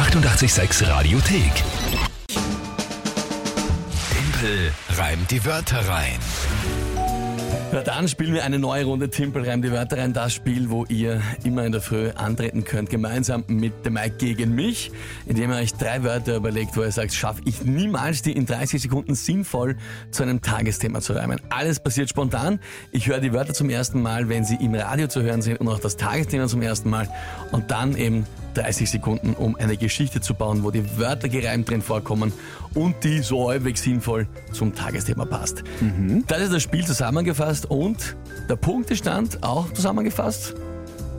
886 Radiothek. Tempel reimt die Wörter rein. Na dann spielen wir eine neue Runde Timpel reim die Wörter rein. Das Spiel, wo ihr immer in der Früh antreten könnt, gemeinsam mit dem Mike gegen mich, indem ihr euch drei Wörter überlegt, wo ihr sagt, schaffe ich niemals, die in 30 Sekunden sinnvoll zu einem Tagesthema zu reimen. Alles passiert spontan. Ich höre die Wörter zum ersten Mal, wenn sie im Radio zu hören sind und auch das Tagesthema zum ersten Mal. Und dann eben 30 Sekunden, um eine Geschichte zu bauen, wo die Wörter gereimt drin vorkommen und die so halbwegs sinnvoll zum Tagesthema passt. Das ist das Spiel zusammengefasst und der Punktestand auch zusammengefasst.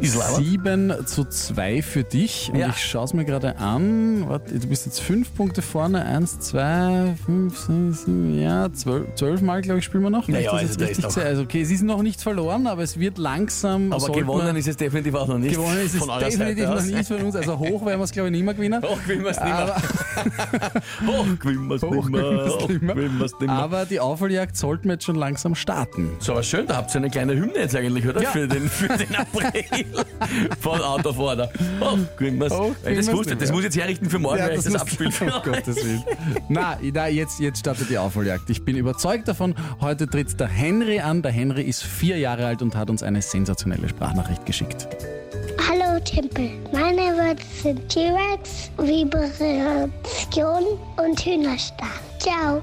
Ist leider. 7 zu 2 für dich. Und Ja. ich schaue es mir gerade an. Warte, du bist jetzt 5 Punkte vorne. 1, 2, 5, 6, 7, ja, 12, 12 Mal, glaube ich, spielen wir noch. Naja, also da ist richtig noch-. Also, okay, es ist noch nicht verloren, aber es wird langsam. Aber gewonnen man- ist es definitiv auch noch nicht. Gewonnen ist es definitiv noch nicht von uns. Also hoch werden wir es, glaube ich, nicht mehr gewinnen. Hoch gewinnen wir es nicht mehr. Aber, Hoch gewinnen wir es nicht mehr. Hoch gewinnen wir es nicht mehr. aber die Aufholjagd sollten wir jetzt schon langsam starten. So, aber schön, da habt ihr eine kleine Hymne jetzt eigentlich, oder? Ja. Für, den, für den April von Out of Order. Oh, Grimmers. Oh, das, Grimmers nicht das muss ich jetzt herrichten für morgen, weil ich das abspiele für um euch. Gottes Willen. Na, na jetzt, jetzt startet die Aufholjagd. Ich bin überzeugt davon. Heute tritt der Henry an. Der Henry ist vier Jahre alt und hat uns eine sensationelle Sprachnachricht geschickt. Hallo Tempel, meine Wörter sind T-Rex, Vibration und Hühnerstall. Ciao.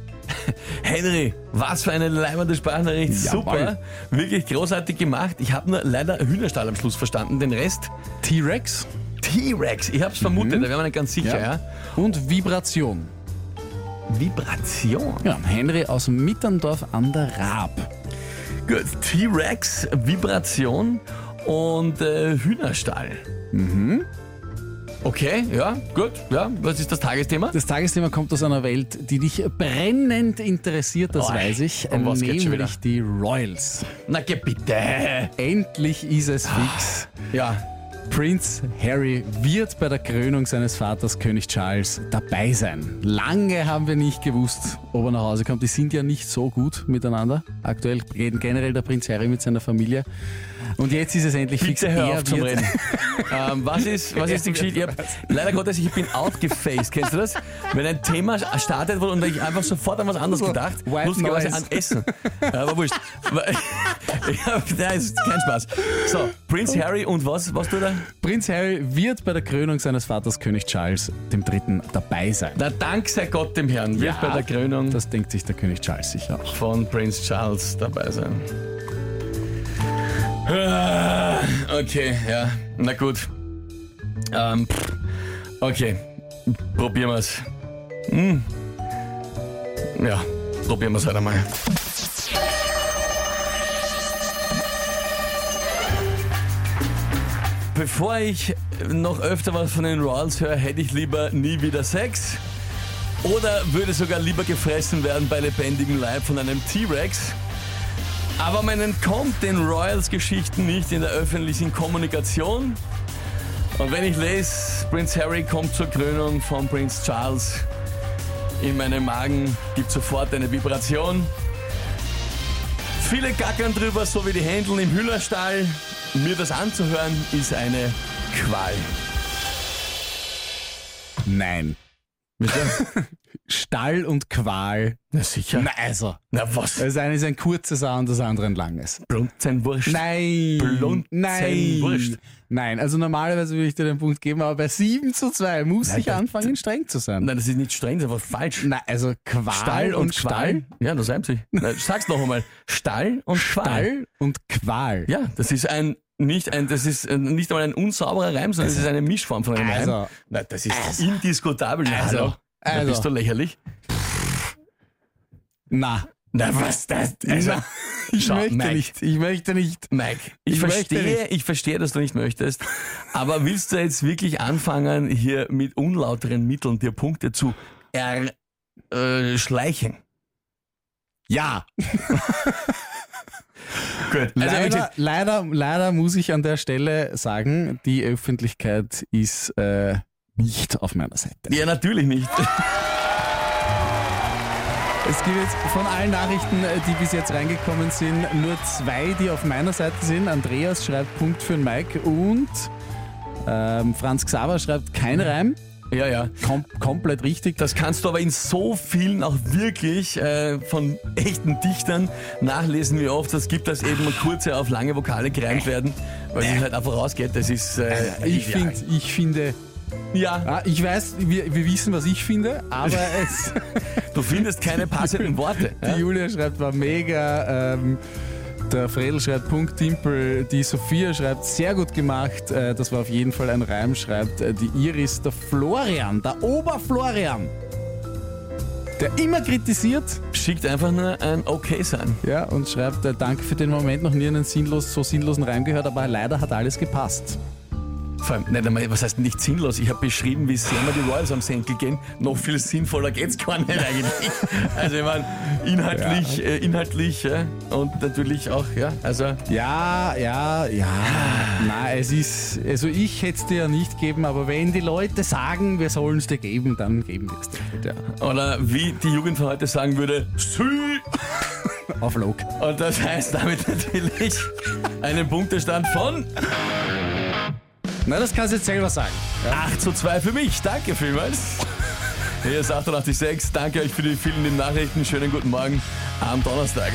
Henry, was für eine leibende Sprachnachricht. Jawohl. Super. Wirklich großartig gemacht. Ich habe nur leider Hühnerstall am Schluss verstanden. Den Rest T-Rex T-Rex. Ich habe es vermutet, da wäre man nicht ganz sicher. Ja. und Vibration. Vibration. Ja, Henry aus Mitterndorf an der Raab. Gut. T-Rex, Vibration und äh, Hühnerstall. Mhm. Okay, ja, gut. Ja, was ist das Tagesthema? Das Tagesthema kommt aus einer Welt, die dich brennend interessiert, das Oh, weiß ich. um was geht's schon nämlich die Royals. Na, geh bitte. Endlich ist es fix. Ja, Prince Harry wird bei der Krönung seines Vaters König Charles dabei sein. Lange haben wir nicht gewusst, ob er nach Hause kommt. Die sind ja nicht so gut miteinander. Aktuell reden generell der Prinz Harry mit seiner Familie. Und jetzt ist es endlich fix. Bitte hör Er auf zum Reden. ähm, was ist, was ist die Geschichte? Ich hab, leider Gottes, ich bin outgefaced. Kennst du das? Wenn ein Thema startet wurde und ich einfach sofort an was anderes gedacht, lustigerweise an Essen. Ja, aber wurscht. ja, ist kein Spaß. So, Prince Harry und was? Was du da? Prinz Harry wird bei der Krönung seines Vaters König Charles dem Dritten dabei sein. Na, dank sei Gott dem Herrn, wird bei der Krönung Das denkt sich der König Charles sicher auch. von Prince Charles dabei sein. Ah, Okay, ja, na gut. Ähm, okay, probieren wir's. Hm. Ja, probieren wir's halt einmal. Bevor ich noch öfter was von den Royals höre, hätte ich lieber nie wieder Sex. Oder würde sogar lieber gefressen werden bei lebendigem Leib von einem T-Rex. Aber man entkommt den Royals-Geschichten nicht in der öffentlichen Kommunikation. Und wenn ich lese, Prince Harry kommt zur Krönung von Prince Charles, in meinem Magen gibt sofort eine Vibration. Viele gackern drüber, so wie die Händel im Hühnerstall. Mir das anzuhören, ist eine Qual. Nein. Stall und Qual. Na sicher. Na also. Na was? Das eine ist ein kurzes A und das andere ein langes. Blunzenwurst. Nein. Blunzenwurst. Nein. Nein, also normalerweise würde ich dir den Punkt geben, aber bei 7 zu 2 muss Nein, ich anfangen, streng zu sein. Nein, das ist nicht streng, das ist einfach falsch. Na, also Qual Stall und, Qual? Ja, das reimt sich. Na, Sag's noch einmal. Stall und Qual. Stall und Qual. Ja, das ist ein nicht ein, das ist äh, nicht einmal ein unsauberer Reim, sondern es ist eine Mischform von einem Also, Reim. Na, das ist indiskutabel. Also, hallo. Na, also. bist du lächerlich? Na, Na, was das? Also, na, ich schau, möchte Mike. nicht. Ich möchte nicht. Mike, ich, Ich verstehe, ich verstehe, dass du nicht möchtest, aber willst du jetzt wirklich anfangen, hier mit unlauteren Mitteln dir Punkte zu erschleichen? Äh, schleichen? Ja. Gut. Also, Leider, leider, leider muss ich an der Stelle sagen, die Öffentlichkeit ist äh, nicht auf meiner Seite. ja, natürlich nicht. Es gibt jetzt von allen Nachrichten, äh, die bis jetzt reingekommen sind, nur zwei, die auf meiner Seite sind. Andreas schreibt Punkt für den Mike und ähm, Franz Xaver schreibt kein Reim. Ja, ja. Kom komplett richtig. Das kannst du aber in so vielen auch wirklich äh, von echten Dichtern nachlesen, wie oft es gibt, dass eben kurze auf lange Vokale gereimt werden, weil es halt einfach rausgeht. Das ist. Äh, Ich, ideal. find, ich finde, Ja, ah, ich weiß, wir, wir wissen, was ich finde, aber es, du findest keine passenden Worte. die? Julia schreibt, war mega. Ähm, der Fredel schreibt Punkt Timpel, die Sophia schreibt sehr gut gemacht, äh, das war auf jeden Fall ein Reim, schreibt äh, die Iris, der Florian, der Oberflorian, der immer kritisiert, Schickt einfach nur ein Okay sein. ja, und schreibt, äh, danke für den Moment, noch nie einen sinnlos, so sinnlosen Reim gehört, aber leider hat alles gepasst. Vor allem, nicht einmal, was heißt nicht sinnlos? Ich habe beschrieben, wie sehr mir die Royals am Senkel gehen. Noch viel sinnvoller geht's gar nicht eigentlich. Also ich meine, inhaltlich, äh, inhaltlich ja, und natürlich auch, ja, also Ja, ja, ja. Nein, es ist, also ich hätte es dir ja nicht geben, aber wenn die Leute sagen, wir sollen es dir geben, dann geben wir es dir. Ja. oder wie die Jugend von heute sagen würde, Sü! Auf Log. Und das heißt damit natürlich einen Punktestand von Na, das kannst du jetzt selber sagen. 8 zu 2 für mich. Danke vielmals. Hier ist 886. Danke euch für die vielen lieben Nachrichten. Schönen guten Morgen am Donnerstag.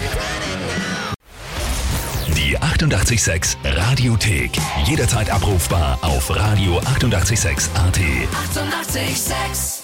Die 886 Radiothek. Jederzeit abrufbar auf radio886.at. 886! 886